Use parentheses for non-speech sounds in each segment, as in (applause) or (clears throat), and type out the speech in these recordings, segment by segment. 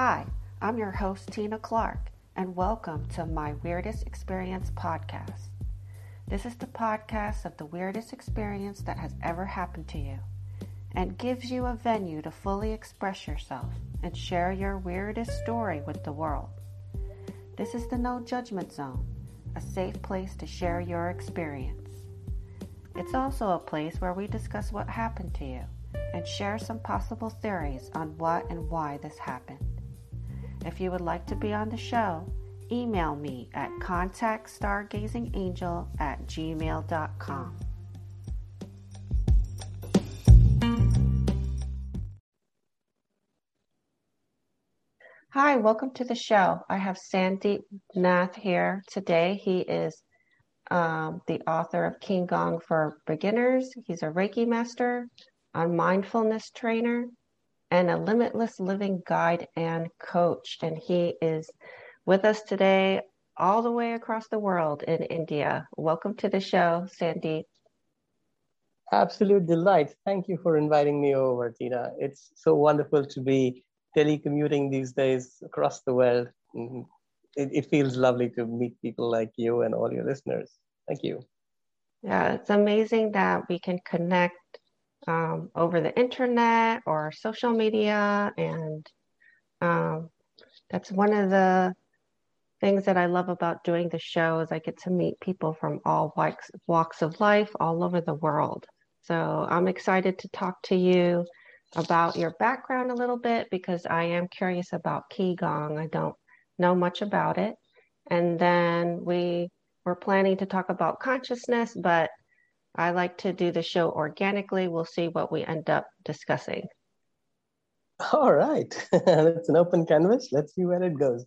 Hi, I'm your host, Tina Clark, and welcome to my Weirdest Experience podcast. This is the podcast of the weirdest experience that has ever happened to you and gives you a venue to fully express yourself and share your weirdest story with the world. This is the No Judgment Zone, a safe place to share your experience. It's also a place where we discuss what happened to you and share some possible theories on what and why this happened. If you would like to be on the show, email me at contactstargazingangel at gmail.com. Hi, welcome to the show. I have Sandeep Nath here today. He is um, the author of Qigong for Beginners. He's a Reiki master, a mindfulness trainer, and a limitless living guide and coach. And he is with us today, all the way across the world in India. Welcome to the show, Sandeep. Absolute delight. Thank you for inviting me over, Tina. It's so wonderful to be telecommuting these days across the world. Mm-hmm. It, it feels lovely to meet people like you and all your listeners. Thank you. Yeah, it's amazing that we can connect um, over the internet or social media. And um, that's one of the things that I love about doing the show is I get to meet people from all walks, walks of life all over the world. So I'm excited to talk to you about your background a little bit because I am curious about Qigong. I don't know much about it. And then we were planning to talk about consciousness, but I like to do the show organically. We'll see what we end up discussing. All right. (laughs) it's an open canvas. Let's see where it goes.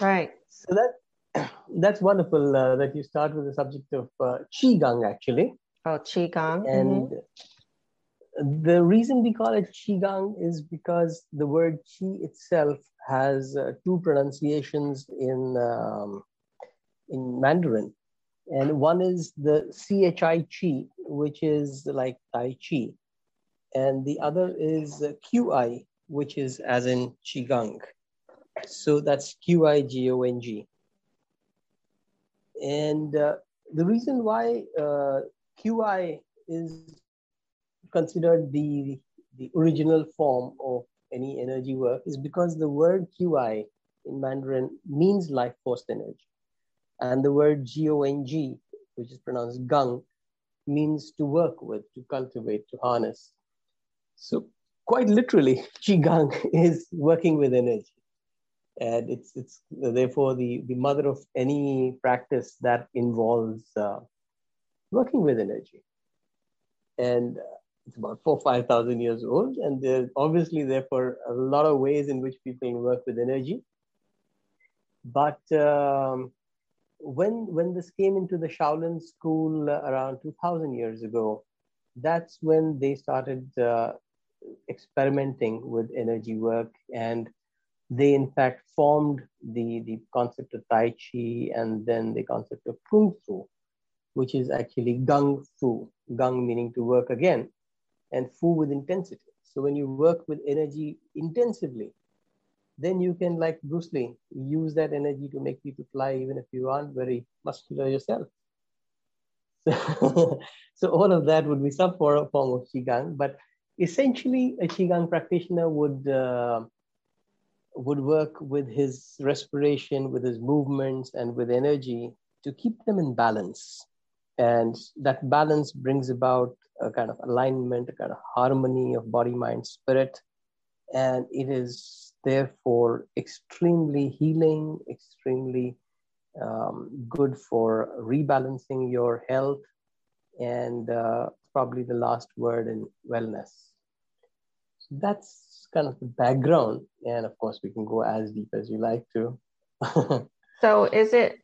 Right. So that (clears throat) that's wonderful uh, that you start with the subject of uh, Qigong, actually. Oh, Qigong. And mm-hmm. the reason we call it Qigong is because the word Qi itself has uh, two pronunciations in, um, in Mandarin and one is the CHI Chi, which is like Tai Chi, and the other is QI, which is as in Qigong. So that's QI G O N G. And uh, the reason why uh, QI is considered the, the original form of any energy work is because the word QI in Mandarin means life force energy. And the word G-O-N-G, which is pronounced gung, means to work with, to cultivate, to harness. So quite literally, (laughs) Qigong is working with energy. And it's, it's therefore the, the mother of any practice that involves uh, working with energy. And uh, it's about four, 5,000 years old. And there's obviously, therefore, a lot of ways in which people work with energy. But um, when when this came into the Shaolin school uh, around 2000 years ago, that's when they started uh, experimenting with energy work. And they in fact formed the the concept of tai chi and then the concept of kung fu which is actually gung fu. Gung meaning to work again and fu with intensity. So when you work with energy intensively then you can, like Bruce Lee, use that energy to make people fly, even if you aren't very muscular yourself. So, (laughs) so all of that would be some form of qigong, but essentially, a qigong practitioner would uh, would work with his respiration, with his movements, and with energy to keep them in balance. And that balance brings about a kind of alignment, a kind of harmony of body, mind, spirit. And it is therefore extremely healing, extremely um, good for rebalancing your health, and uh, probably the last word in wellness. That's kind of the background, and of course, we can go as deep as you like to. (laughs) so, is it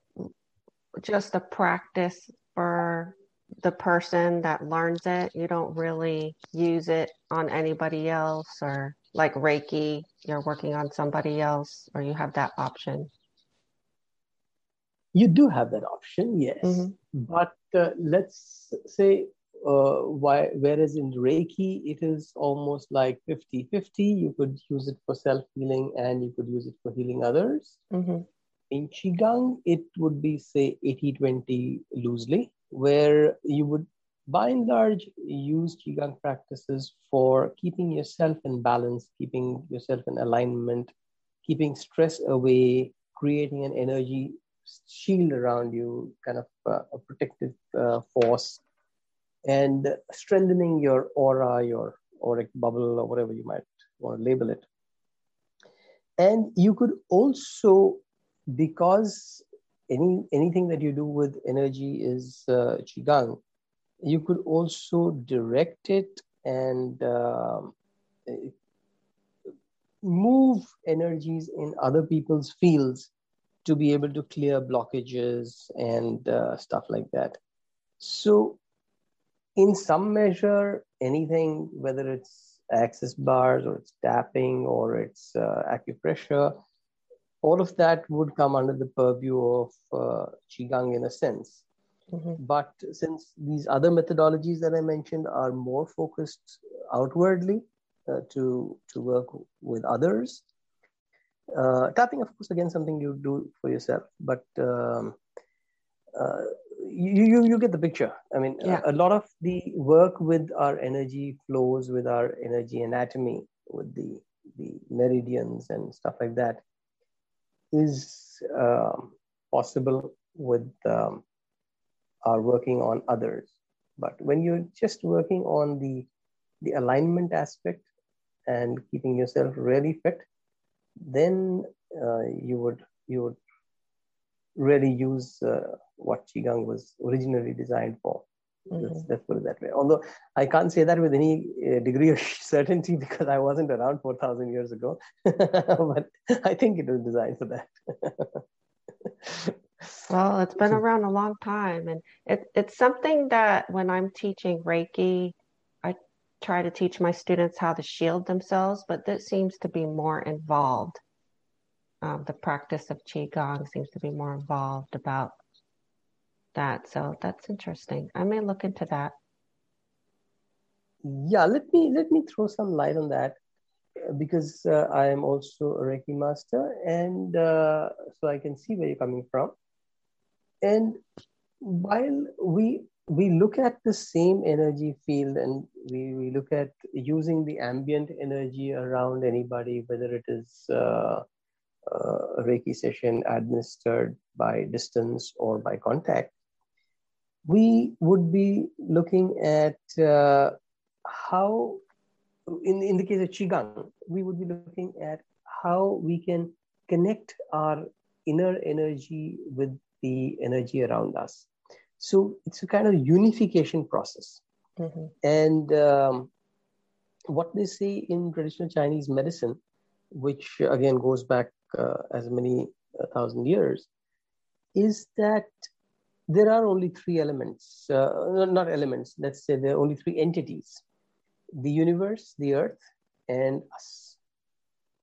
just a practice for the person that learns it? You don't really use it on anybody else, or like Reiki, you're working on somebody else, or you have that option? You do have that option, yes. Mm-hmm. But uh, let's say uh, why, whereas in Reiki, it is almost like 50 50. You could use it for self healing and you could use it for healing others. Mm-hmm. In Qigong, it would be, say, 80 20 loosely, where you would by and large use Qigong practices for keeping yourself in balance, keeping yourself in alignment, keeping stress away, creating an energy shield around you, kind of uh, a protective uh, force, and strengthening your aura, your auric bubble, or whatever you might want to label it. And you could also, because any anything that you do with energy is uh, qigong, you could also direct it and uh, move energies in other people's fields to be able to clear blockages and uh, stuff like that. So, in some measure, anything, whether it's access bars or it's tapping or it's uh, acupressure, all of that would come under the purview of uh, Qigong in a sense. Mm-hmm. But since these other methodologies that I mentioned are more focused outwardly uh, to, to work with others, uh, tapping, of course, again, something you do for yourself, but um, uh, you, you, you get the picture. I mean, yeah. a, a, lot of the work with our energy flows, with our energy anatomy, with the, the meridians and stuff like that, is um, possible with um, our working on others. But when you're just working on the, the alignment aspect and keeping yourself really fit, then uh, you would you would really use uh, what qigong was originally designed for. Mm-hmm. Let's, let's, put it that way. Although I can't say that with any uh, degree of (laughs) certainty (laughs) because I wasn't around 4,000 years ago, (laughs) but I think it was designed for that. Well, it's been around a long time, and it, it's something that when I'm teaching Reiki, I try to teach my students how to shield themselves, but this seems to be more involved. Um, the practice of Qigong seems to be more involved about that. So that's interesting. I may look into that. Yeah, let me let me throw some light on that uh, because uh, I am also a Reiki master, and uh, so I can see where you're coming from. And while we we look at the same energy field and we, we look at using the ambient energy around anybody, whether it is uh, uh, a Reiki session administered by distance or by contact, we would be looking at uh, how, in, in the case of Qigong, we would be looking at how we can connect our inner energy with the energy around us. So it's a kind of unification process. Mm-hmm. And um, what they say in traditional Chinese medicine, which again goes back uh, as many uh, thousand years, is that there are only three elements, uh, not elements, let's say there are only three entities the universe, the earth, and us.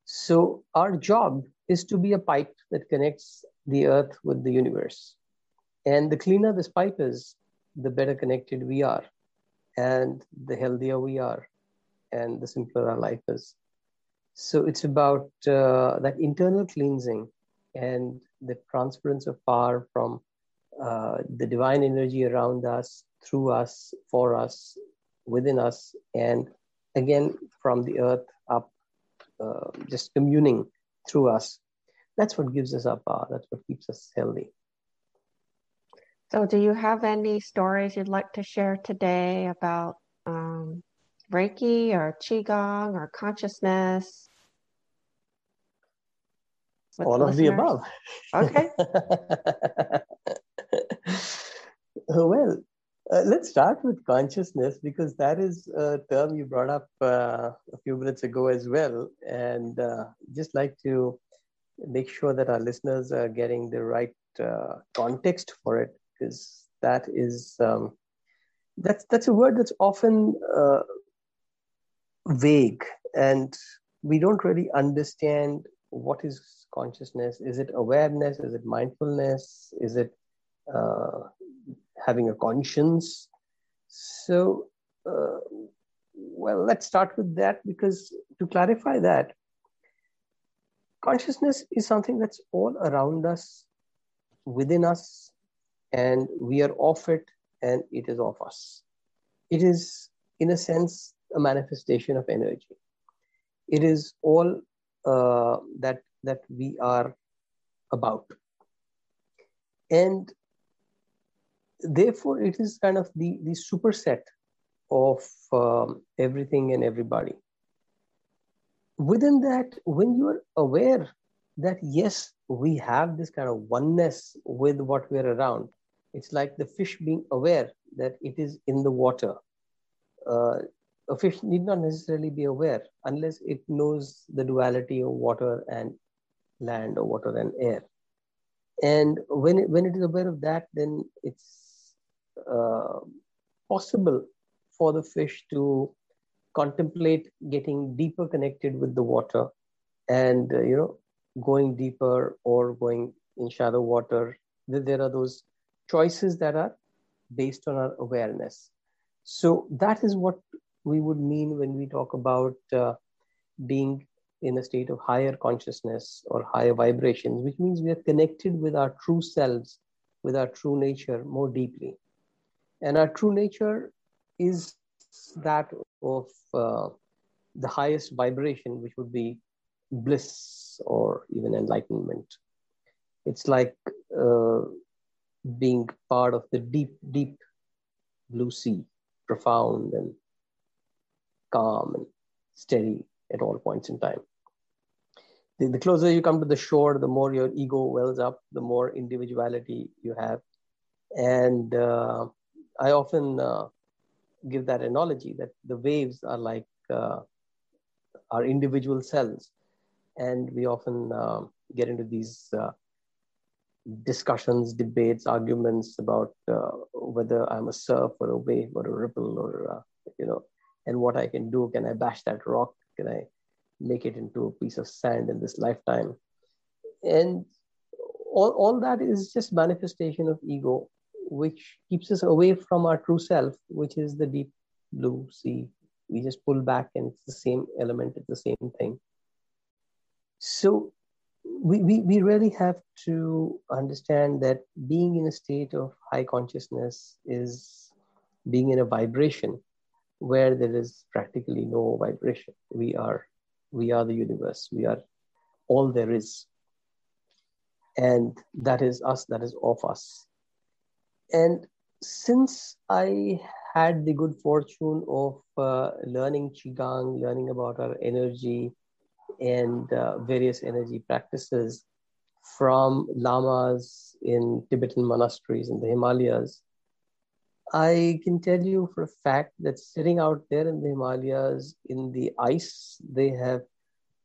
So our job is to be a pipe that connects the earth with the universe. And the cleaner this pipe is, the better connected we are, and the healthier we are, and the simpler our life is. So it's about uh, that internal cleansing and the transference of power from uh, the divine energy around us, through us, for us, within us, and again from the earth up, uh, just communing through us. That's what gives us our power. That's what keeps us healthy. So, do you have any stories you'd like to share today about um, Reiki or Qigong or consciousness? All of the above. Okay. (laughs) well, uh, let's start with consciousness because that is a term you brought up uh, a few minutes ago as well. And uh, just like to make sure that our listeners are getting the right uh, context for it because that is um, that's that's a word that's often uh, vague and we don't really understand what is consciousness. Is it awareness? Is it mindfulness? Is it uh, having a conscience? So, uh, well, let's start with that because to clarify that, consciousness is something that's all around us, within us, and we are of it and it is of us. It is, in a sense, a manifestation of energy. It is all uh, that that we are about, and therefore it is kind of the the superset of um, everything and everybody. Within that, when you are aware that yes, we have this kind of oneness with what we're around, it's like the fish being aware that it is in the water. Uh, a fish need not necessarily be aware unless it knows the duality of water and land or water and air. And when it, when it is aware of that, then it's uh, possible for the fish to contemplate getting deeper connected with the water and uh, you know going deeper or going in shallow water there are those choices that are based on our awareness so that is what we would mean when we talk about uh, being in a state of higher consciousness or higher vibrations, which means we are connected with our true selves, with our true nature more deeply. And our true nature is that of uh, the highest vibration, which would be bliss or even enlightenment. It's like uh, being part of the deep, deep blue sea, profound and calm and steady at all points in time. The, the closer you come to the shore, the more your ego wells up, the more individuality you have. And uh, I often uh, give that analogy that the waves are like uh, our individual cells. And we often uh, get into these uh, discussions, debates, arguments about uh, whether I'm a surf or a wave or a ripple or, you know, and what I can do. Can I bash that rock? Can I make it into a piece of sand in this lifetime? And all, all that is just manifestation of ego, which keeps us away from our true self, which is the deep blue sea. We just pull back and it's the same element, it's the same thing. So we, we, we really have to understand that being in a state of high consciousness is being in a vibration where there is practically no vibration. We are, we are the universe. We are all there is. And that is us, that is of us. And since I had the good fortune of uh, learning Qigong, learning about our energy and uh, various energy practices from lamas in Tibetan monasteries in the Himalayas, I can tell you for a fact that sitting out there in the Himalayas in the ice, they have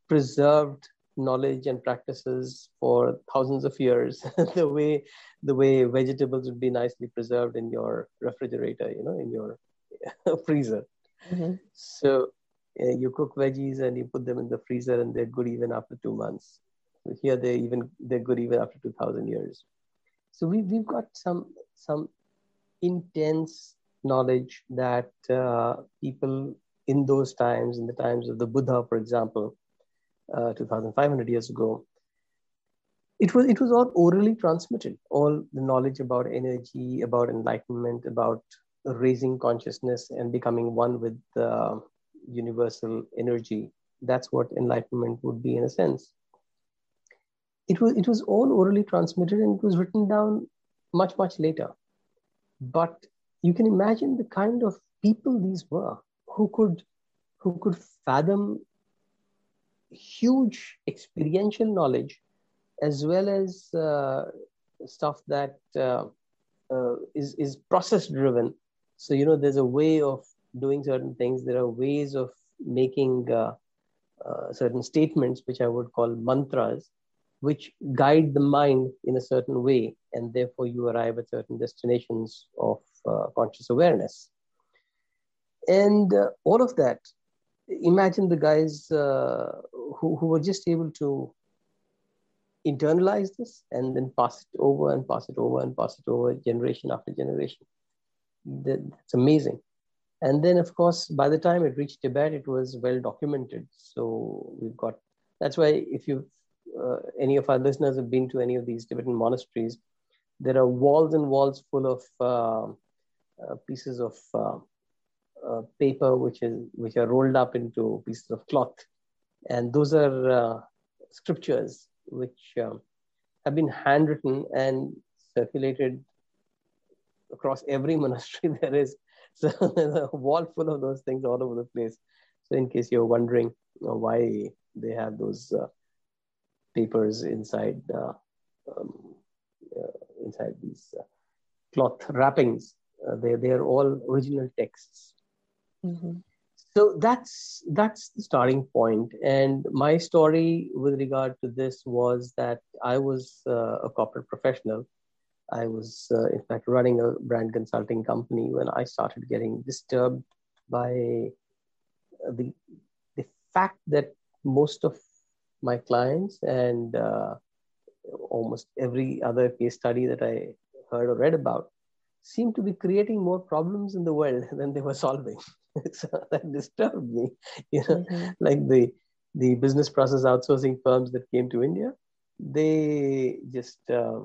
preserved knowledge and practices for thousands of years (laughs) the way the way vegetables would be nicely preserved in your refrigerator you know in your (laughs) freezer. Mm-hmm. so uh, you cook veggies and you put them in the freezer and they're good even after two months. Here they even they're good even after 2000 years. So we, we've got some some intense knowledge that uh, people in those times, in the times of the Buddha, for example, uh, 2,500 years ago, it was it was all orally transmitted. All the knowledge about energy, about enlightenment, about raising consciousness and becoming one with the universal energy. That's what enlightenment would be in a sense. It was it was all orally transmitted and it was written down much much later. But you can imagine the kind of people these were who could who could fathom huge experiential knowledge as well as uh, stuff that uh, uh, is is process driven so you know there's a way of doing certain things there are ways of making uh, uh, certain statements which i would call mantras which guide the mind in a certain way, and therefore you arrive at certain destinations of uh, conscious awareness. And all of that, imagine the guys uh, who, who were just able to internalize this and then pass it over and pass it over and pass it over generation after generation. That's amazing. And then, of course, by the time it reached Tibet, it was well documented. So we've got that's why if you uh, any of our listeners have been to any of these Tibetan monasteries, there are walls and walls full of uh, uh, pieces of uh, uh, paper which is which are rolled up into pieces of cloth, and those are uh, scriptures which um, have been handwritten and circulated across every (laughs) monastery there is. So (laughs) there's a wall full of those things all over the place. So in case you're wondering you know, why they have those uh, papers inside uh, um, uh, inside these uh, cloth wrappings, they they are all original texts. Mm-hmm. So that's that's the starting point. And my story with regard to this was that I was a corporate professional I was, uh, in fact, running a brand consulting company when I started getting disturbed by the, the fact that most of my clients and uh, almost every other case study that I heard or read about seemed to be creating more problems in the world (laughs) than they were solving. So that disturbed me. You know, mm-hmm. like the the business process outsourcing firms that came to India, they just uh,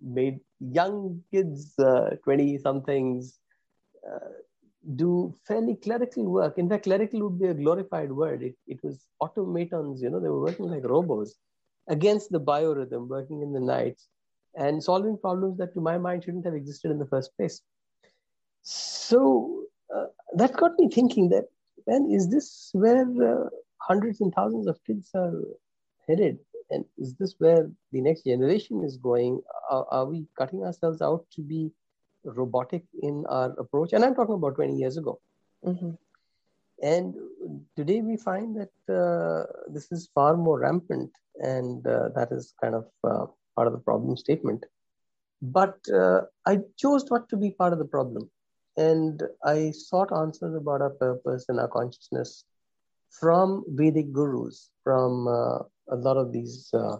made young kids, 20 uh, somethings, uh, do fairly clerical work. In fact, clerical would be a glorified word. It, it was automatons, you know, they were working like robots against the biorhythm, working in the nights and solving problems that to my mind shouldn't have existed in the first place. So uh, that got me thinking that, man, is this where uh, hundreds and thousands of kids are headed? And is this where the next generation is going? Are, are we cutting ourselves out to be robotic in our approach? And I'm talking about 20 years ago. Mm-hmm. And today we find that uh, this is far more rampant, and uh, that is kind of uh, part of the problem statement. But uh, I chose not to be part of the problem. And I sought answers about our purpose and our consciousness from Vedic gurus, from uh, a lot of these uh,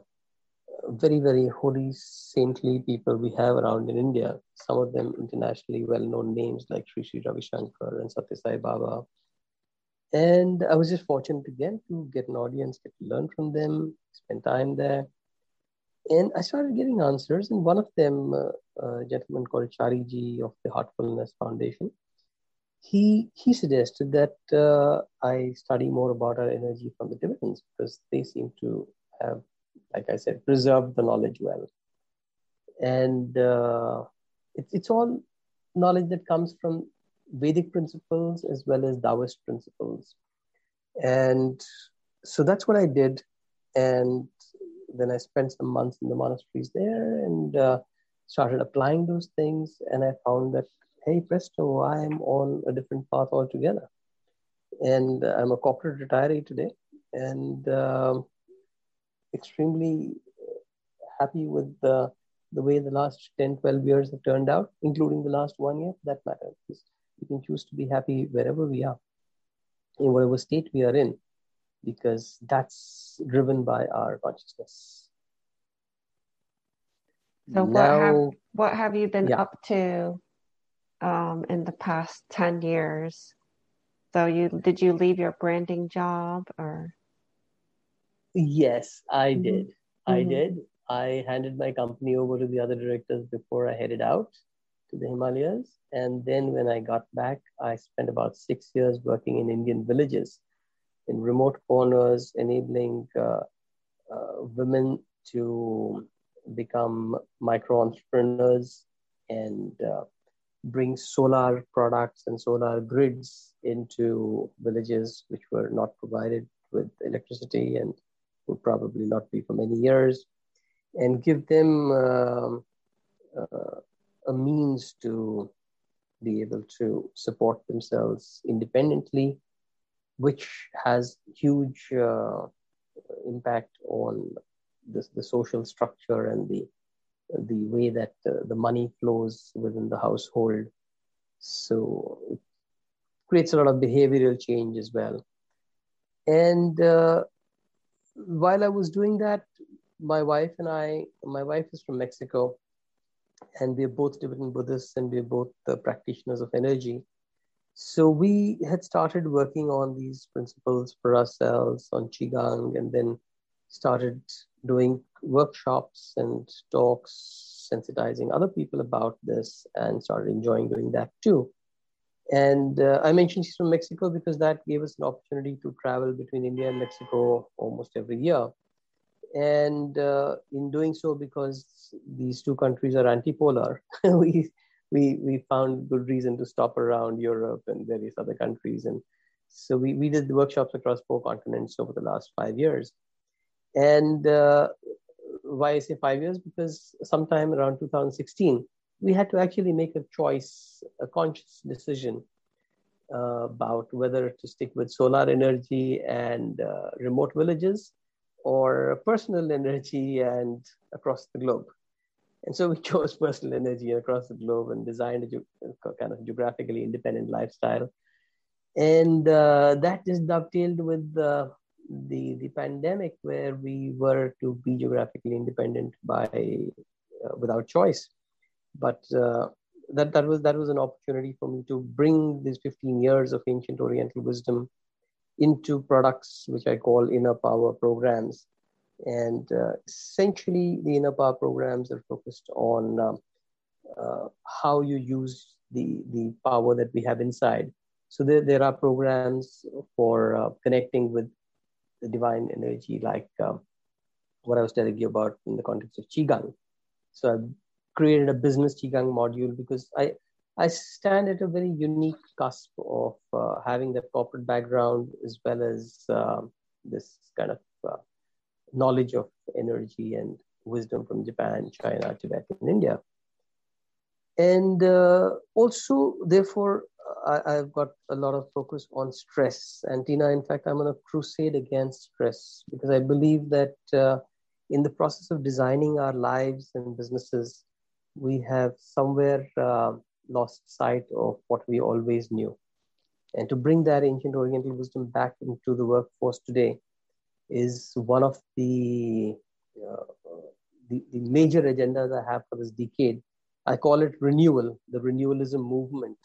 very, very holy, saintly people we have around in India, some of them internationally well known names like Sri Sri Ravi Shankar and Satya Sai Baba. And I was just fortunate again to get an audience, get to learn from them, spend time there. And I started getting answers. And one of them, uh, a gentleman called Chariji of the Heartfulness Foundation, he he suggested that uh, I study more about our energy from the Tibetans because they seem to have, like I said, preserved the knowledge well, and uh, it's it's all knowledge that comes from Vedic principles as well as Taoist principles, and so that's what I did, and then I spent some months in the monasteries there and uh, started applying those things, and I found that hey presto, I'm on a different path altogether. And I'm a corporate retiree today and um, extremely happy with the, the way the last 10, 12 years have turned out, including the last one year, for that matters. We can choose to be happy wherever we are, in whatever state we are in, because that's driven by our consciousness. So now, what have what have you been yeah. up to um, in the past 10 years. So you did you leave your branding job or? Yes, I mm-hmm. did. I mm-hmm. did. I handed my company over to the other directors before I headed out to the Himalayas. And then when I got back, I spent about six years working in Indian villages in remote corners, enabling uh, uh, women to become micro entrepreneurs and uh, bring solar products and solar grids into villages which were not provided with electricity and would probably not be for many years, and give them uh, uh, a means to be able to support themselves independently, which has huge uh, impact on the, the social structure and the the way that uh, the money flows within the household. So it creates a lot of behavioral change as well. And uh, while I was doing that, my wife and I, my wife is from Mexico, and we're both Tibetan Buddhists and we're both the practitioners of energy. So we had started working on these principles for ourselves on Qigong and then started doing workshops and talks, sensitizing other people about this and started enjoying doing that too. And uh, I mentioned she's from Mexico because that gave us an opportunity to travel between India and Mexico almost every year. And uh, in doing so, because these two countries are antipolar, (laughs) we, we, we found good reason to stop around Europe and various other countries. And so we, we did workshops across four continents over the last five years. And uh, why I say five years? Because sometime around 2016, we had to actually make a choice, a conscious decision uh, about whether to stick with solar energy and uh, remote villages or personal (laughs) energy and across the globe. And so we (laughs) chose personal energy across the globe and designed a kind of geographically independent lifestyle. And uh, that just dovetailed with the, the, the pandemic where we were to be geographically independent by uh, without choice. But uh, that, that, was, that was an opportunity for me to bring these 15 years of ancient Oriental wisdom into products which I call inner power programs. And uh, essentially, the inner power programs are focused on um, uh, how you use the, the power that we have inside. So there, there are programs for uh, connecting with the divine energy, like um, what I was telling you about in the context of Qigong. So I've created a business Qigong module because I, I stand at a very unique cusp of uh, having that corporate background as well as uh, this kind of uh, knowledge of energy and wisdom from Japan, China, Tibet, and India. And uh, also, therefore, I, have got a lot of focus on stress. And Tina, in fact, I'm on a crusade against stress because I believe that uh, in the process of designing our lives and businesses, we have somewhere uh, lost sight of what we always knew. And to bring that ancient Oriental wisdom back into the workforce today is one of the, uh, the, the, major agendas I have for this decade. I call it renewal, the renewalism movement.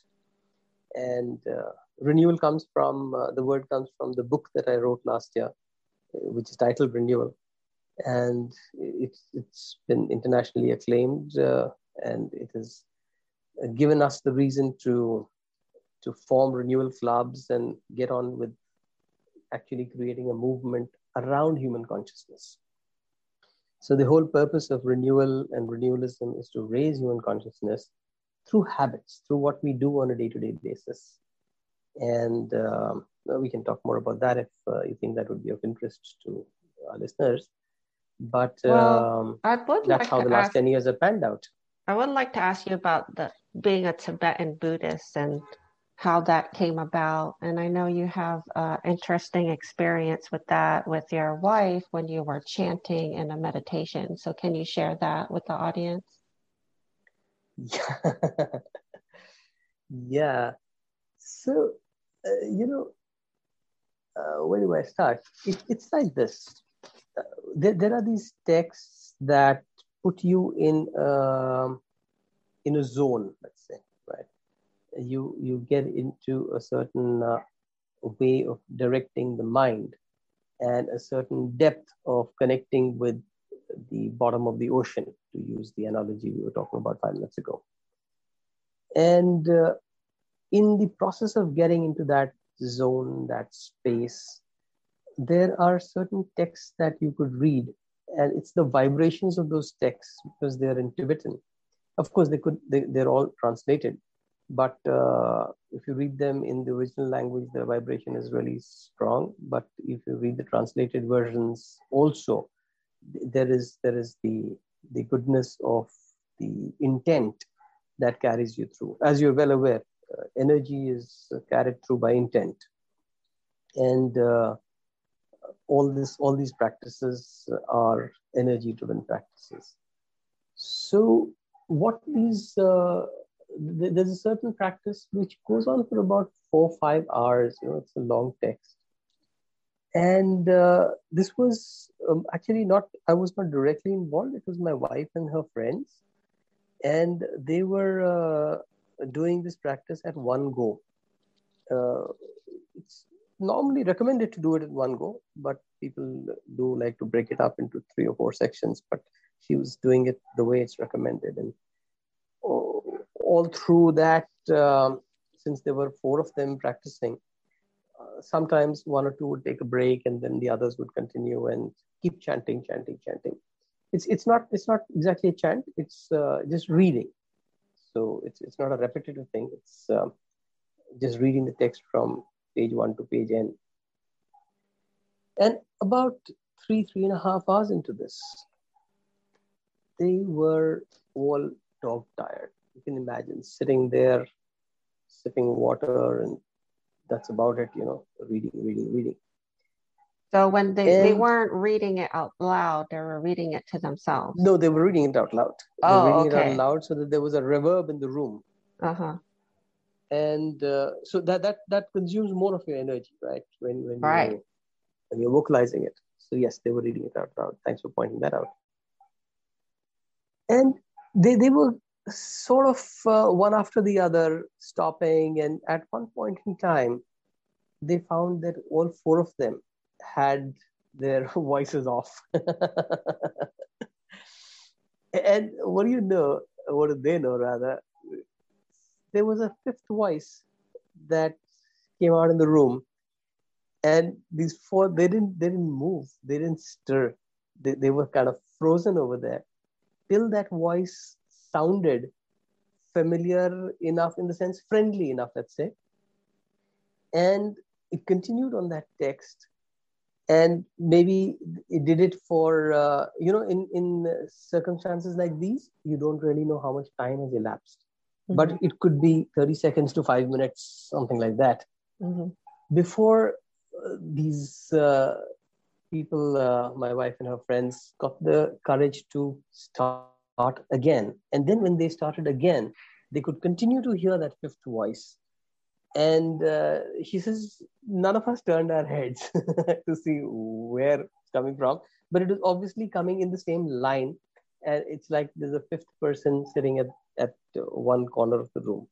And uh, renewal comes from, uh, the word comes from the book that I wrote last year, which is titled Renewal. And it's, it's been internationally acclaimed uh, and it has given us the reason to to form renewal clubs and get on with actually creating a movement around human consciousness. So the whole purpose of renewal and renewalism is to raise human consciousness through habits, through what we do on a day-to-day basis. And um, we can talk more about that if uh, you think that would be of interest to our listeners. But well, um, that's like how the last ask, 10 years have panned out. I would like to ask you about the being a Tibetan Buddhist and how that came about. And I know you have an interesting experience with that with your wife when you were chanting in a meditation. So can you share that with the audience? Yeah. (laughs) yeah. So, uh, you know, uh, where do I start? It, it's like this. Uh, there, there are these texts that put you in um, in a zone, let's? You you get into a certain uh, way of directing the mind and a certain depth of connecting with the bottom of the ocean, to use the analogy we were talking about five minutes ago. And uh, in the process of getting into that zone, that space, there are certain texts that you could read and it's the vibrations of those texts because they're in tibetan of course they could they, they're all translated but uh, if you read them in the original language the vibration is really strong. But if you read the translated versions also there is there is the the goodness of the intent that carries you through. As you're well aware uh, energy is carried through by intent. And uh, all this all these practices are energy driven practices. So what is uh, th- there's a certain practice which goes on for about four five hours you know it's a long text and uh, this was um, actually not i was not directly involved it was my wife and her friends and they were uh, doing this practice at one go. Uh, it's normally recommended to do it in one go, but people do like to break it up into three or four sections. But she was doing it the way it's recommended, and all through that, um, since there were four of them practicing, uh, sometimes one or two would take a break, and then the others would continue and keep chanting, chanting, chanting. It's it's not it's not exactly a chant. It's uh, just reading. So it's it's not a repetitive thing. It's um, just reading the text from page one to page n. And about three, three and a half hours into this, they were all dog tired. You can imagine sitting there, sipping water, and that's about it, you know, reading, reading, reading. So when they, and, they weren't reading it out loud, they were reading it to themselves. No, they were reading it out loud. Oh, they were reading okay. it out loud so that there was a reverb in the room. Uh-huh and uh, so that that that consumes more of your energy right when when right. you when you're vocalizing it so yes they were reading it out loud thanks for pointing that out and they they were sort of uh, one after the other stopping and at one point in time they found that all four of them had their (laughs) voices off. (laughs) And what do you know what do they know rather? There was a fifth voice that came out in the room and these four they didn't they didn't move. They didn't stir. They, they were kind of frozen over there. Till that voice sounded familiar enough in the sense friendly enough let's say and it continued on that text and maybe it did it for uh, you know in in circumstances like these you don't really know how much time has elapsed mm-hmm. but it could be 30 seconds to five minutes, something like that. Mm-hmm. Before uh, these uh, people, uh, my wife and her friends, got the courage to start again. And then when they started again, they could continue to hear that fifth voice. And uh, she says, none of us turned our heads (laughs) to see where it's coming from, but it was obviously coming in the same line and it's like there's a fifth person sitting at, at one corner of the room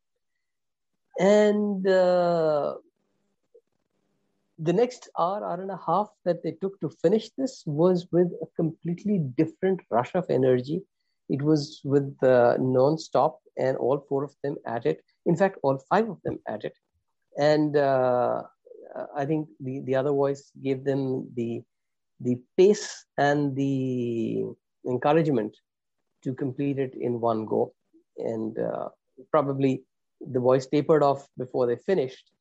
and uh, the next hour hour and a half that they took to finish this was with a completely different rush of energy it was with uh, non-stop and all four of them at it in fact all five of them at it and uh, i think the, the other voice gave them the the pace and the encouragement to complete it in one go. And uh, probably the voice tapered off before they finished,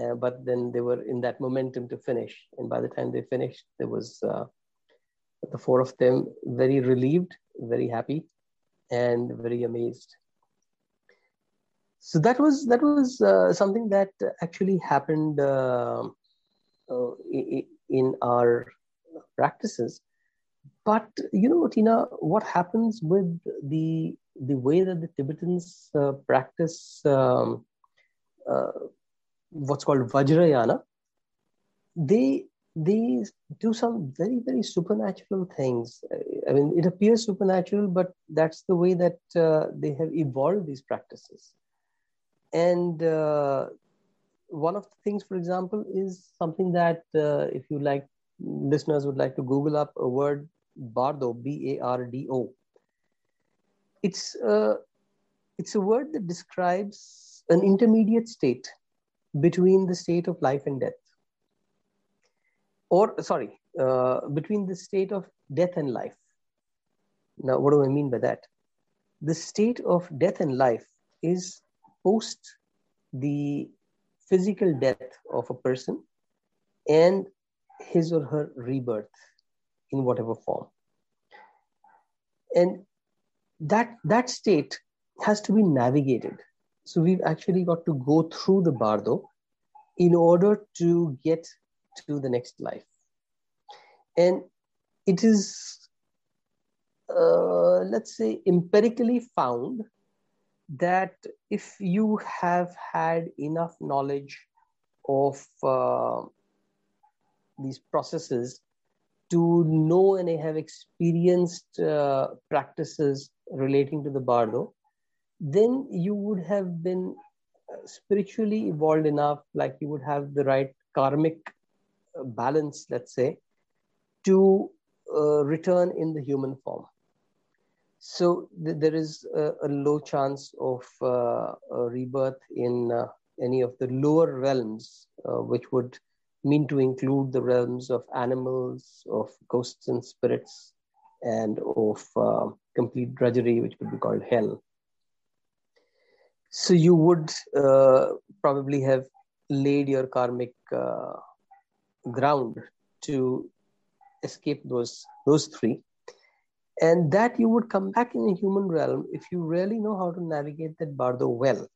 uh, but then they were in that momentum to finish. And by the time they finished, there was uh, the four of them very relieved, very happy, and very amazed. So that was that was uh, something that actually happened uh, uh, in our practices but you know, Tina, what happens with the the way that the Tibetans uh, practice um, uh, what's called Vajrayana? They they do some very very supernatural things. I mean, it appears supernatural, but that's the way that uh, they have evolved these practices. And uh, one of the things, for example, is something that uh, if you like, listeners would like to Google up a word Bardo, B-A-R-D-O. It's a, uh, it's a word that describes an intermediate state between the state of life and death. Or, sorry, uh, between the state of death and life. Now, what do I mean by that? The state of death and life is post the physical death of a person and his or her rebirth in whatever form. And that, that state has to be navigated. So we've actually got to go through the bardo in order to get to the next life. And it is, uh, let's say, empirically found that if you have had enough knowledge of uh, these processes to know and have experienced uh, practices relating to the bardo, then you would have been spiritually evolved enough, like you would have the right karmic balance, let's say, to uh, return in the human form. So th- there is a, a, low chance of uh, rebirth in uh, any of the lower realms, uh, which would mean to include the realms of animals, of ghosts and spirits, and of uh, complete drudgery, which would be called hell. So you would uh, probably have laid your karmic uh, ground to escape those those three. And that you would come back in the human realm if you really know how to navigate that bardo well.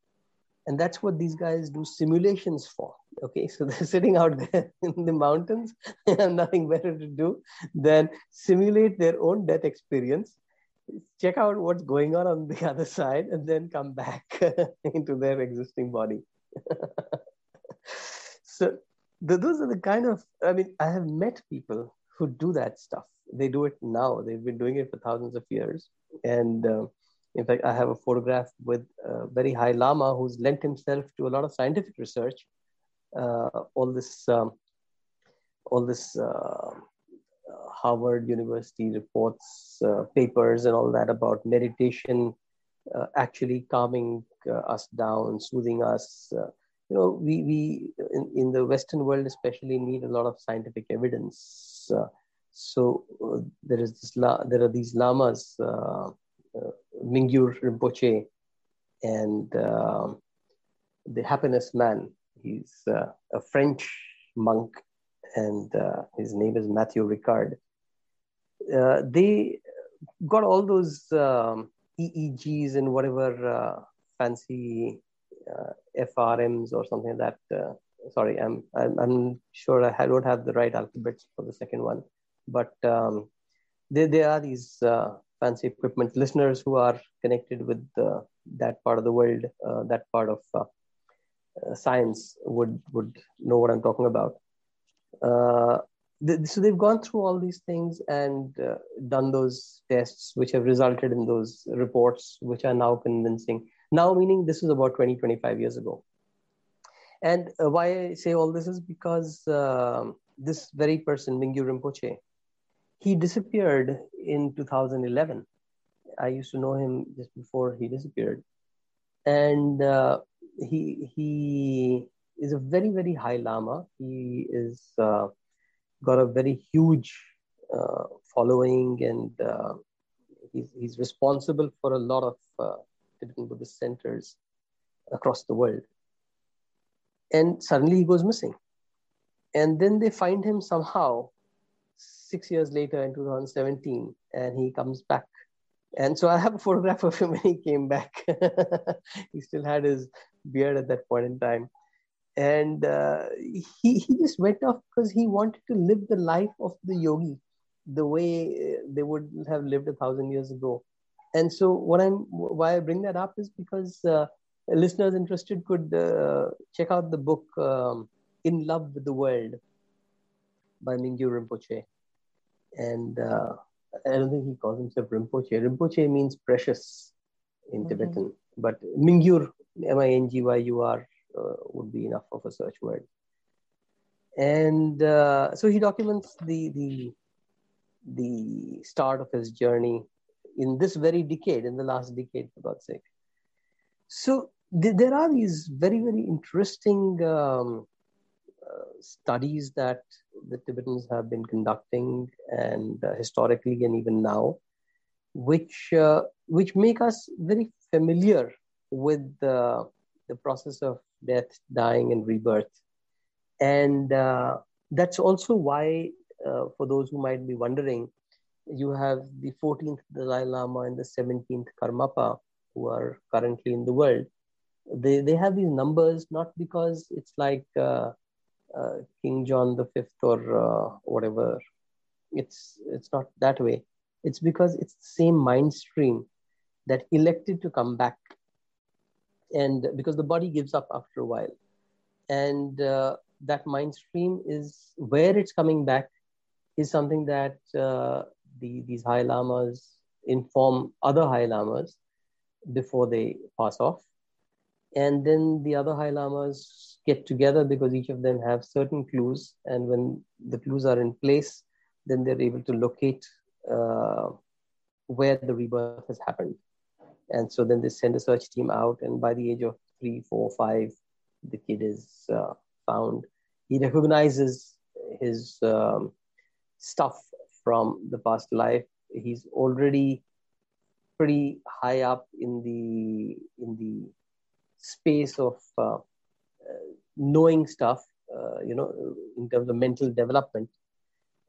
And that's what these guys do simulations for okay? So (laughs) they're sitting out there in the mountains (laughs) and nothing better to do than simulate their own death experience check out what's going on on the (laughs) other side and then come back into their existing body. So those are the kind of i mean i have met people who do that stuff they do it now they've been doing it for thousands of years and uh, in fact, I have a photograph with a very high lama who's lent himself to a lot of scientific research. Uh, all this, um, all this uh, Harvard University reports, uh, papers, and all that about meditation uh, actually calming uh, us down, soothing us. Uh, you know, we we in, in, the Western world especially need a lot of scientific evidence. so there is this la- there are these lamas uh, Mingyur Rinpoche and uh, the Happiness Man. He's uh, a French monk, and his name is Matthieu Ricard. they got all those um, EEGs and whatever fancy FRMs or something like that sorry, I'm, I'm, I'm sure I don't have the right alphabets for the second one, but um, there, there are these uh, fancy equipment listeners who are connected with uh, that part of the world, uh, that part of uh, uh, science would would know what I'm talking about. Uh, th- so they've gone through all these things and done those tests, which have resulted in those reports, which are now convincing. Now, meaning this is about 20, 25 years ago. And why I say all this is because this very person, Mingyur Rinpoche, he disappeared in 2011. I used to know him just before he disappeared, and uh, he he is a very very high lama. He is uh, got a very huge uh, following, and uh, he's he's responsible for a lot of uh, Tibetan Buddhist centers across the world. And suddenly he goes missing, and then they find him somehow six years later in 2017, and he comes back. And so I have a photograph of him when he came back. (laughs) he still had his beard at that point in time. And uh, he, he just went off because he wanted to live the life of the yogi the way they would have lived a thousand years ago. And so what I'm why I bring that up is because uh, listeners interested could uh, check out the book um, In Love with the World by Mingyur Rinpoche and uh, I don't think he calls himself Rinpoche. Rinpoche means precious in mm-hmm. Tibetan, but Mingyur, M-I-N-G-Y-U-R, uh, would be enough of a search word. And uh, so he documents the the the start of his journey in this very decade, in the last decade, for God's sake. So th- there are these very very interesting um, uh, studies that the Tibetans have been conducting, and uh, historically and even now, which uh, which make us very familiar with the the process of death, dying, and rebirth, and uh, that's also why, uh, for those who might be wondering, you have the 14th Dalai Lama and the 17th Karmapa who are currently in the world. They they have these numbers not because it's like uh, uh, King John the Fifth or uh, whatever. It's it's not that way. It's because it's the same mind stream that elected to come back, and because the body gives up after a while, and uh, that mind stream is where it's coming back is something that uh, the these high lamas inform other high lamas before they pass off. And then the other High Lamas get together because each of them have certain clues. And when the clues are in place, then they're able to locate uh, where the rebirth has happened. And so then they send a search team out. And by the age of three, four, five, the kid is uh, found. He recognizes his um, stuff from the past life. He's already pretty high up in the in the space of uh, uh, knowing stuff, uh, you know, in terms of mental development.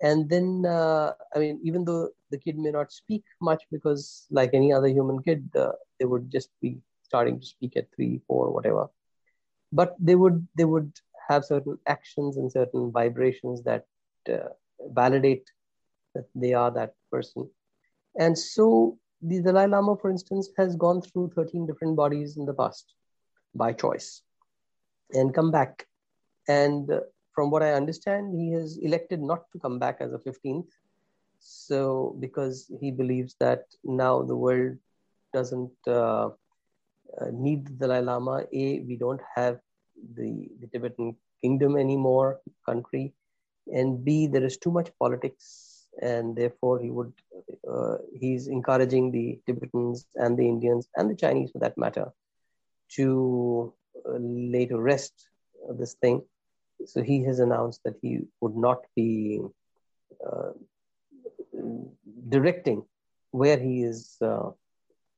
And then, uh, I mean, even though the kid may not speak much, because like any other human kid, uh, they would just be starting to speak at three, four, whatever. But they would they would have certain actions and certain vibrations that uh, validate that they are that person. And so the Dalai Lama, for instance, has gone through 13 different bodies in the past by choice and come back. And uh, from what I understand, he has elected not to come back as a 15th. So, because he believes that now the world doesn't uh, uh, need the Dalai Lama. A, we don't have the, the Tibetan kingdom anymore, country. And B, there is too much politics, and therefore he would uh, he's encouraging the Tibetans and the Indians and the Chinese, for that matter, to uh, lay to rest this thing. So he has announced that he would not be uh, directing where he is uh,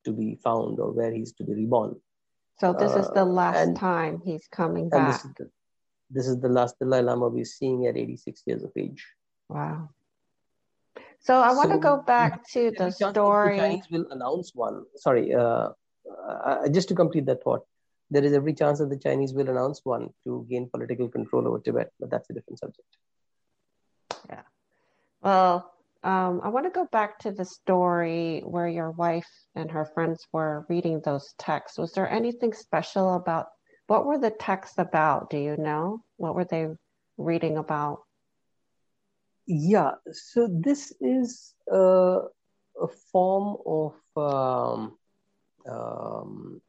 to be found or where he's to be reborn. So this is the uh, last and, time he's coming back. This is, the, this is the last Dalai Lama we're seeing at 86 years of age. Wow. So I want so to go back to the story. The Chinese will announce one. Sorry, uh, uh, just to complete that thought, there is every chance that the Chinese will announce one to gain political control over Tibet, but that's a different subject. Yeah. Well, um, I want to go back to the story where your wife and her friends were reading those texts. Was there anything special about what were the texts about? Do you know? What were they reading about? Yeah, so this is a, form of um, um,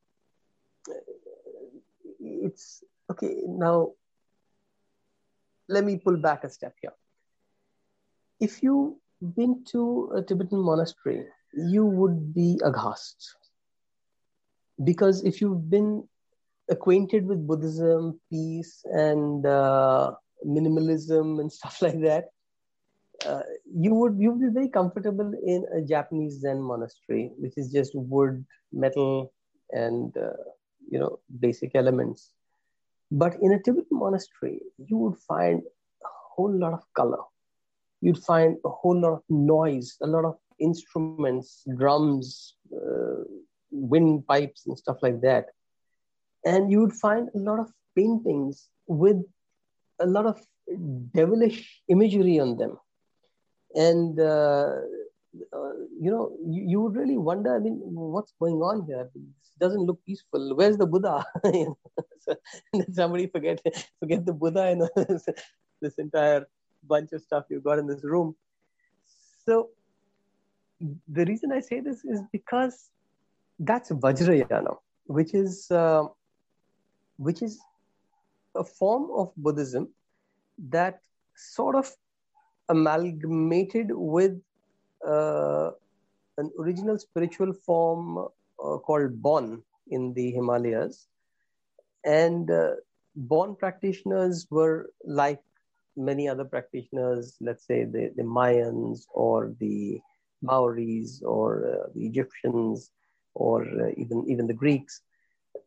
it's okay. Now, let me pull back a step here. If you've been to a Tibetan monastery, you would be aghast because if you've been acquainted with Buddhism, peace, and uh, minimalism and (laughs) stuff like that, uh, you would you would be very comfortable in a Japanese Zen monastery, which is just wood, metal, and uh, you know basic elements. But in a Tibetan monastery, you would find a whole lot of color. You'd find a whole lot of noise, a lot of instruments, drums, uh, wind pipes, and stuff like that. And you would find a lot of paintings with a lot of devilish imagery on them and uh, uh, you know you, you would really wonder i mean what's going on here? Doesn't look peaceful. Where's the buddha? (laughs) (laughs) Somebody forget forget the buddha and (laughs) this, this entire bunch of stuff you've got in this room. So the reason i say this is because that's vajrayana which is uh, which is a form of buddhism that sort of amalgamated with uh, an original spiritual form uh, called Bon in the Himalayas. And uh, Bon practitioners were like many other practitioners, let's say the, the Mayans or the Maoris or uh, the Egyptians or uh, even, even the Greeks.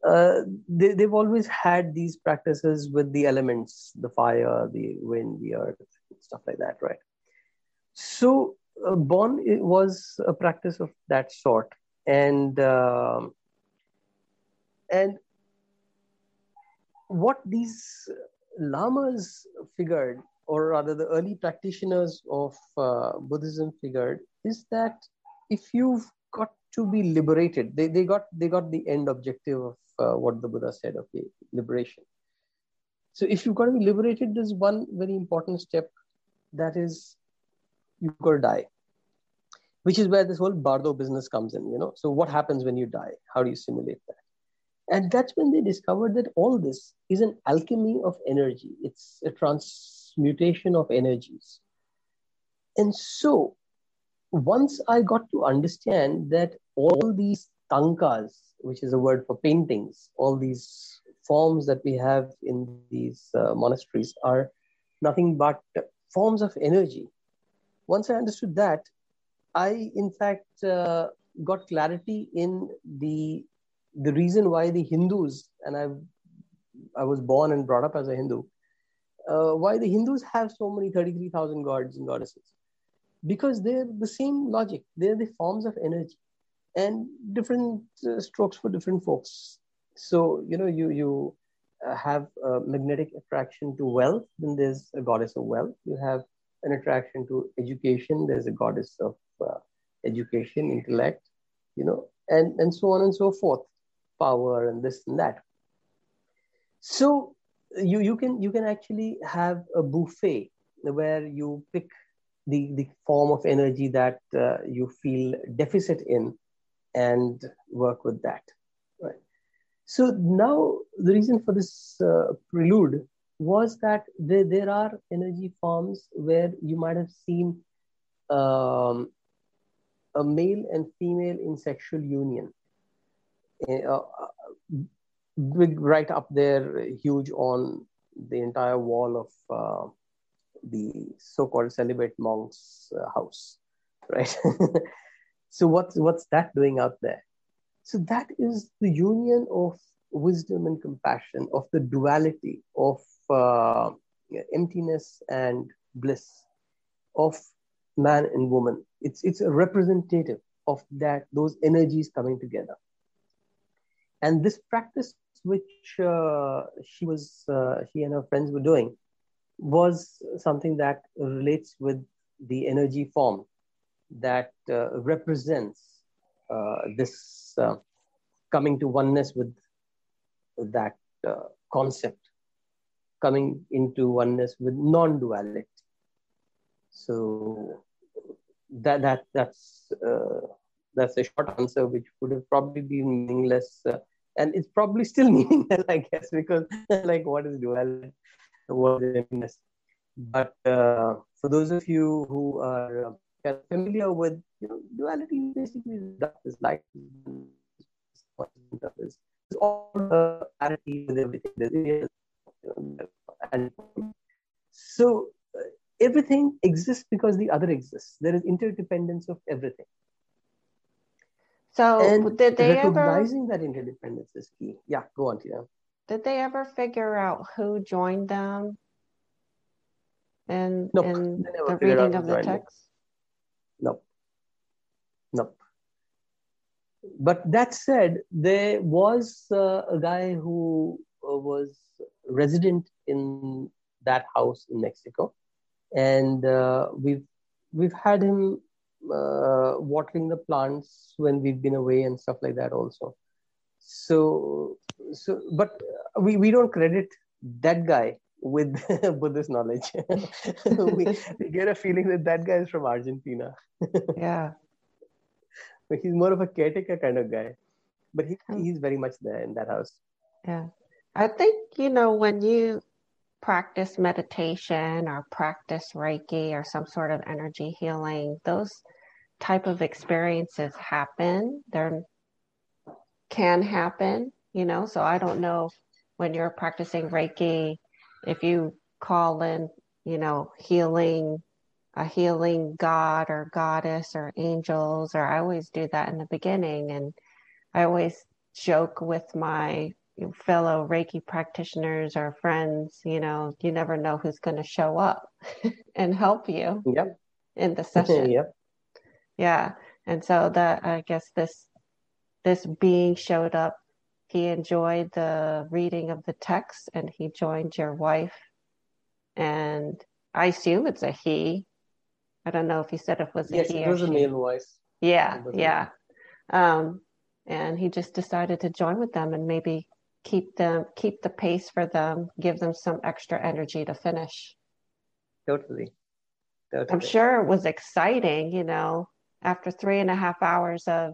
Uh, they, they've always had these practices with the elements the fire, the wind, the earth, stuff like that, right? So, uh, Bon was a practice of that sort, and uh, and what these lamas figured, or rather the early practitioners of uh, Buddhism figured, is that if you've got to be liberated, they, they got they got the end objective of uh, what the Buddha said, okay, liberation. So if you've got to be liberated, there's one very important step that is you've got to die. which is where this whole bardo business comes in you know? So what happens when you die? How do you simulate that? And that's when they discovered that all this is an alchemy of energy. It's a transmutation of energies. And so once i got to understand that all these tankas which is a word for paintings all these forms that we have in these uh, monasteries are nothing but forms of energy once i understood that I, in fact, uh, got clarity in the the reason why the Hindus, and I, I was born and brought up as a Hindu, uh, why the Hindus have so many 33,000 gods and goddesses. Because they're the same logic, they're the forms of energy and different uh, strokes for different folks. So, you know, you, you have a magnetic attraction to wealth, then there's a goddess of wealth. You have an attraction to education, there's a goddess of uh, education, intellect, you know, and, and so on and so forth, power and this and that. So you, you can you can actually have a buffet where you pick the, the form of energy that uh, you feel deficit in and work with that. So now the reason for this uh, prelude was that there, there are energy forms where you might have seen um, a male and female in sexual union. Eh, uh, big right up there, huge on the entire wall of uh, the so-called celibate monk's uh, house, (laughs) right? so what's what's that doing out there? So that is the union of wisdom and compassion, of the duality of uh, emptiness and bliss, of man and woman. It's, it's a representative of that, those energies coming together. And this practice, which uh, she was, uh, she and her friends were doing, was something that relates with the energy form that uh, represents uh, this uh, coming to oneness with that uh, concept, coming into oneness with non-duality. So that that that's uh, that's a short answer, which would have probably been meaningless, uh, and it's probably still (laughs) meaningless, I guess, because (laughs) like what is duality, what is emptiness. But uh, for those of you who are uh, familiar with you know, duality, basically that is like is all the parity with everything. And so everything exists because the other exists. There is interdependence of everything. So and did they recognizing ever, that interdependence is key. Yeah, go on, Tina. Did they ever figure out who joined them and, nope. in the reading of the text? Nope. Nope. But that said, there was uh, a guy who uh, was resident in that house in Mexico and uh, we've we've had him uh, watering the plants when we've been away and stuff like that also so so but we, we don't credit that guy with (laughs) buddhist knowledge. (laughs) We, we, get a feeling that that guy is from argentina. (laughs) Yeah. But he's more of a caretaker kind of guy but he, mm. he's very much there in that house. Yeah. I think you know when you practice meditation or practice Reiki or some sort of energy healing, those type of experiences happen. There can happen, you know. So I don't know when you're practicing Reiki if you call in, you know, healing a healing god or goddess or angels or I always do that in the beginning and I always joke with my fellow Reiki practitioners or friends, you know, you never know who's going to show up (laughs) and help you yep. in the (laughs) session. yep. Yeah. And so that I guess this this being showed up. He enjoyed the reading of the text and he joined your wife. And I assume it's a he. I don't know if he said it was a yes, he. Yes, it was a male voice. Yeah, yeah. Um, and he just decided to join with them and maybe keep them keep the pace for them give them some extra energy to finish totally, totally. i'm sure it was exciting you know after three and a half hours of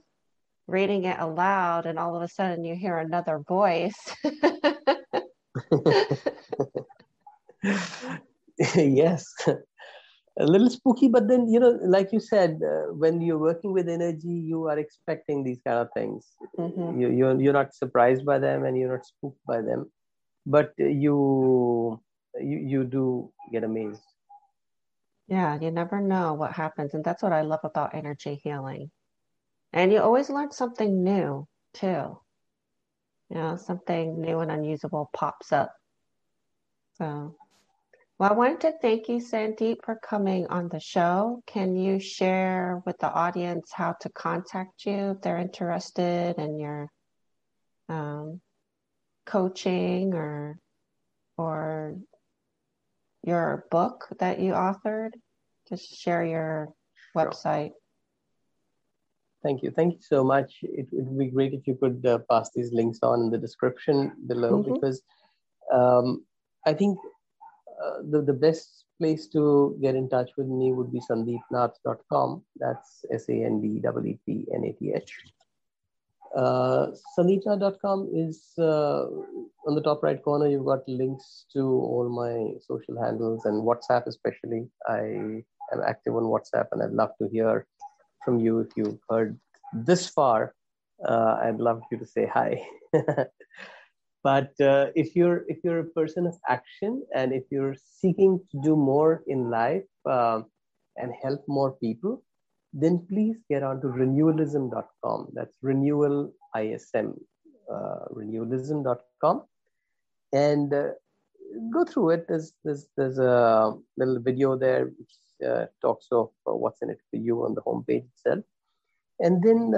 reading it aloud and all of a sudden you hear another voice. (laughs) Yes. A little spooky but then you know like you said uh, when you're working with energy you are expecting these kind of things. Mm-hmm. you, you're, you're not surprised by them and you're not spooked by them but you you, you do get amazed. Yeah you never know what happens and that's what i love about energy healing and you always learn something new too you know something new and unusable pops up so well, I wanted to thank you, Sandeep, for coming on the show. Can you share with the audience how to contact you if they're interested in your um, coaching or or your book that you authored? Just share your website. Thank you. Thank you so much. It would be great if you could uh, pass these links on in the description below mm-hmm. because um, I think uh, the, the best place to get in touch with me would be sandeepnath.com. That's S A N D E E P N A T H. Uh, sandeepnath.com is uh, on the top right corner. You've got links to all my social handles and WhatsApp, especially. I am active on WhatsApp and I'd love to hear from you if you've heard this far. Uh, I'd love you to say hi. (laughs) but uh, if you're if you're a person of action and if you're seeking to do more in life uh, and help more people then please get on to renewalism.com that's renewal ism uh, renewalism.com and uh, go through it there's, there's there's a little video there which talks of uh, what's in it for you on the homepage itself and then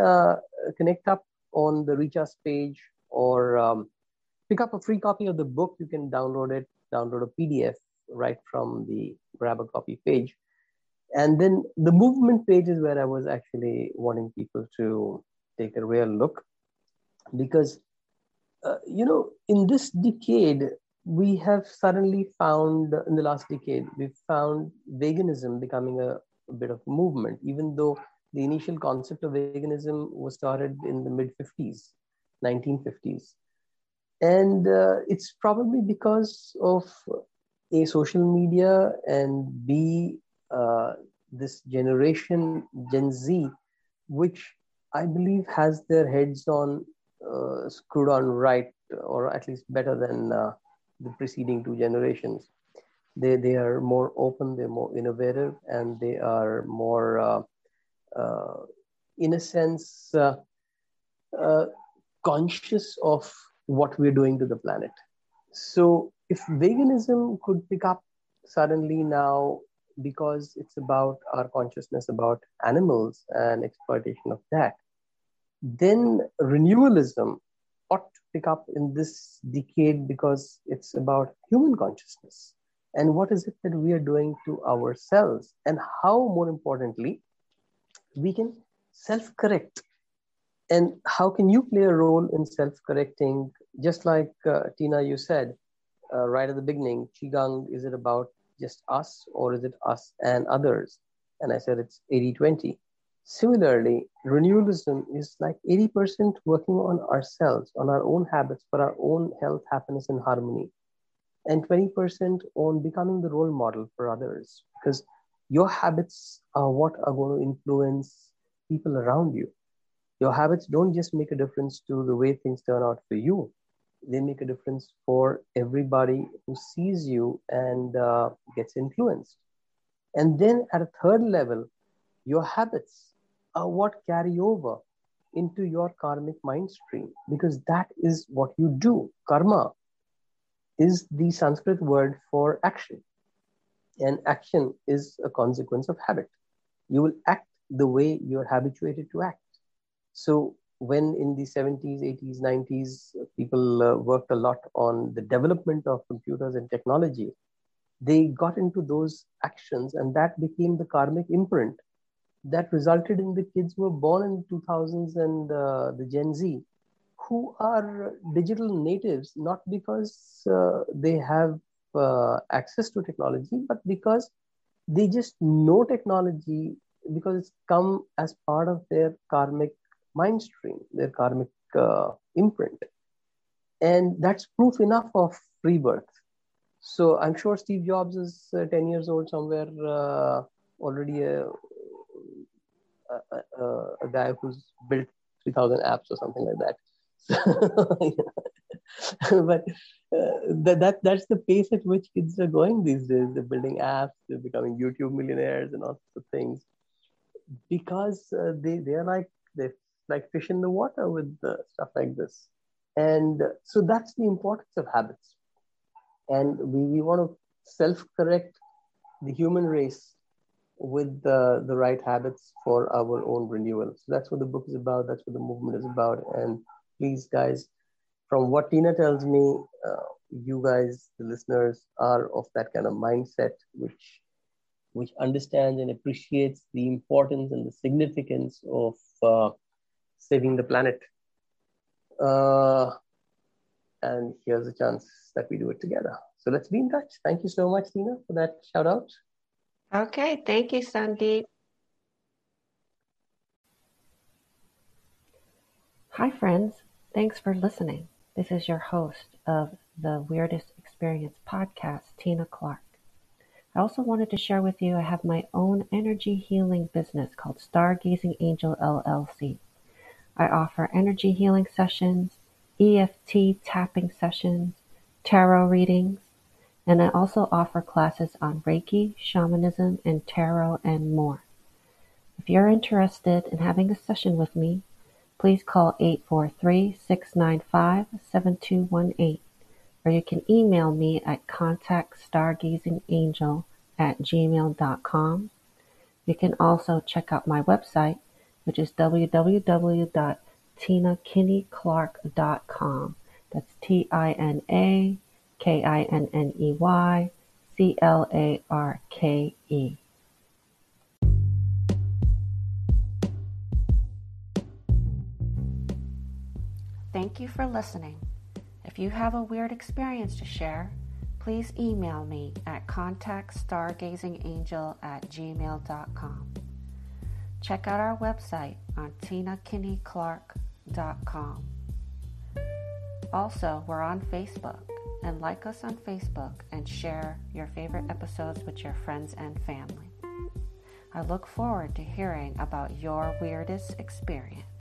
connect up on the reach us page or um, pick up a free copy of the book. You can download it, download a PDF right from the grab a copy page. And then the movement page is where I was actually wanting people to take a real look because, uh, you know, in this decade, we have suddenly found, in the last decade, we've found veganism becoming a, a bit of movement, even though the initial concept of veganism was started in the mid 50s, 1950s and uh, it's probably because of a social media and b uh, this generation gen z which i believe has their heads on uh, screwed on right or at least better than uh, the preceding two generations they, they are more open they're more innovative and they are more uh, uh, in a sense conscious of what we're doing to the planet. So, if veganism could pick up suddenly now because it's about our consciousness about animals and exploitation of that, then renewalism ought to pick up in this decade because it's about human consciousness. And what is it that we are doing to ourselves? And how more importantly we can self correct and how can you play a role in self-correcting? Just like uh, tina you said uh, right at the beginning qigong is it about just us or is it us and others? And i said it's 80-20 similarly renewalism is like 80% working on ourselves on our own habits for our own health happiness and harmony and 20% on becoming the role model for others because your habits are what are going to influence people around you. Your habits don't just make a difference to the way things turn out for you. They make a difference for everybody who sees you and uh, gets influenced. And then at a third level your habits are what carry over into your karmic mind stream. Because that is what you do. Karma is the sanskrit word for action. And action is a consequence of habit. You will act the way you're habituated to act. So when in the 70s, 80s, 90s, people uh, worked a lot on the development of computers and technology, they got into those actions and that became the karmic imprint that resulted in the kids who were born in 2000s and uh, the Gen Z who are digital natives, not because uh, they have uh, access to technology, but because they just know technology because it's come as part of their karmic mind stream, their karmic uh, imprint. And that's proof enough of rebirth. So I'm sure Steve Jobs is uh, 10 years old somewhere, uh, already a, a, guy who's built 3,000 apps or something like that. (laughs) (laughs) but uh, that, that that's the pace at which kids are going these days. They're building apps, they're becoming YouTube millionaires and all sorts of things because uh, they they are like they like fish in the water with stuff like this. And so that's the importance of habits. And we, we want to self correct the human race with the, the right habits for our own renewal. So that's what the book is about. That's what the movement is about. And please, guys, from what Tina tells me, uh, you guys, the listeners, are of that kind of mindset, which which understands and appreciates the importance and the significance of uh, saving the planet. Uh, and here's a chance that we do it together. So let's be in touch. Thank you so much, Tina, for that shout out. Okay, thank you, Sandeep. Hi, friends. Thanks for listening. This is your host of the Weirdest Experience podcast, Tina Clark. I also wanted to share with you I have my own energy healing business called Stargazing Angel LLC. I offer energy healing sessions, EFT tapping sessions, tarot readings, and I also offer classes on Reiki, shamanism, and tarot, and more. If you're interested in having a session with me, please call 843 695 7218 or you can email me at contactstargazingangel at gmail.com. You can also check out my website, which is www.tinakinneyclark.com. That's T I N A K I N N E Y C L A R K E. Thank you for listening. If you have a weird experience to share, please email me at contactstargazingangel at gmail.com. Check out our website on tinakinneyclark.com. Also, we're on Facebook and like us on Facebook and share your favorite episodes with your friends and family. I look forward to hearing about your weirdest experience.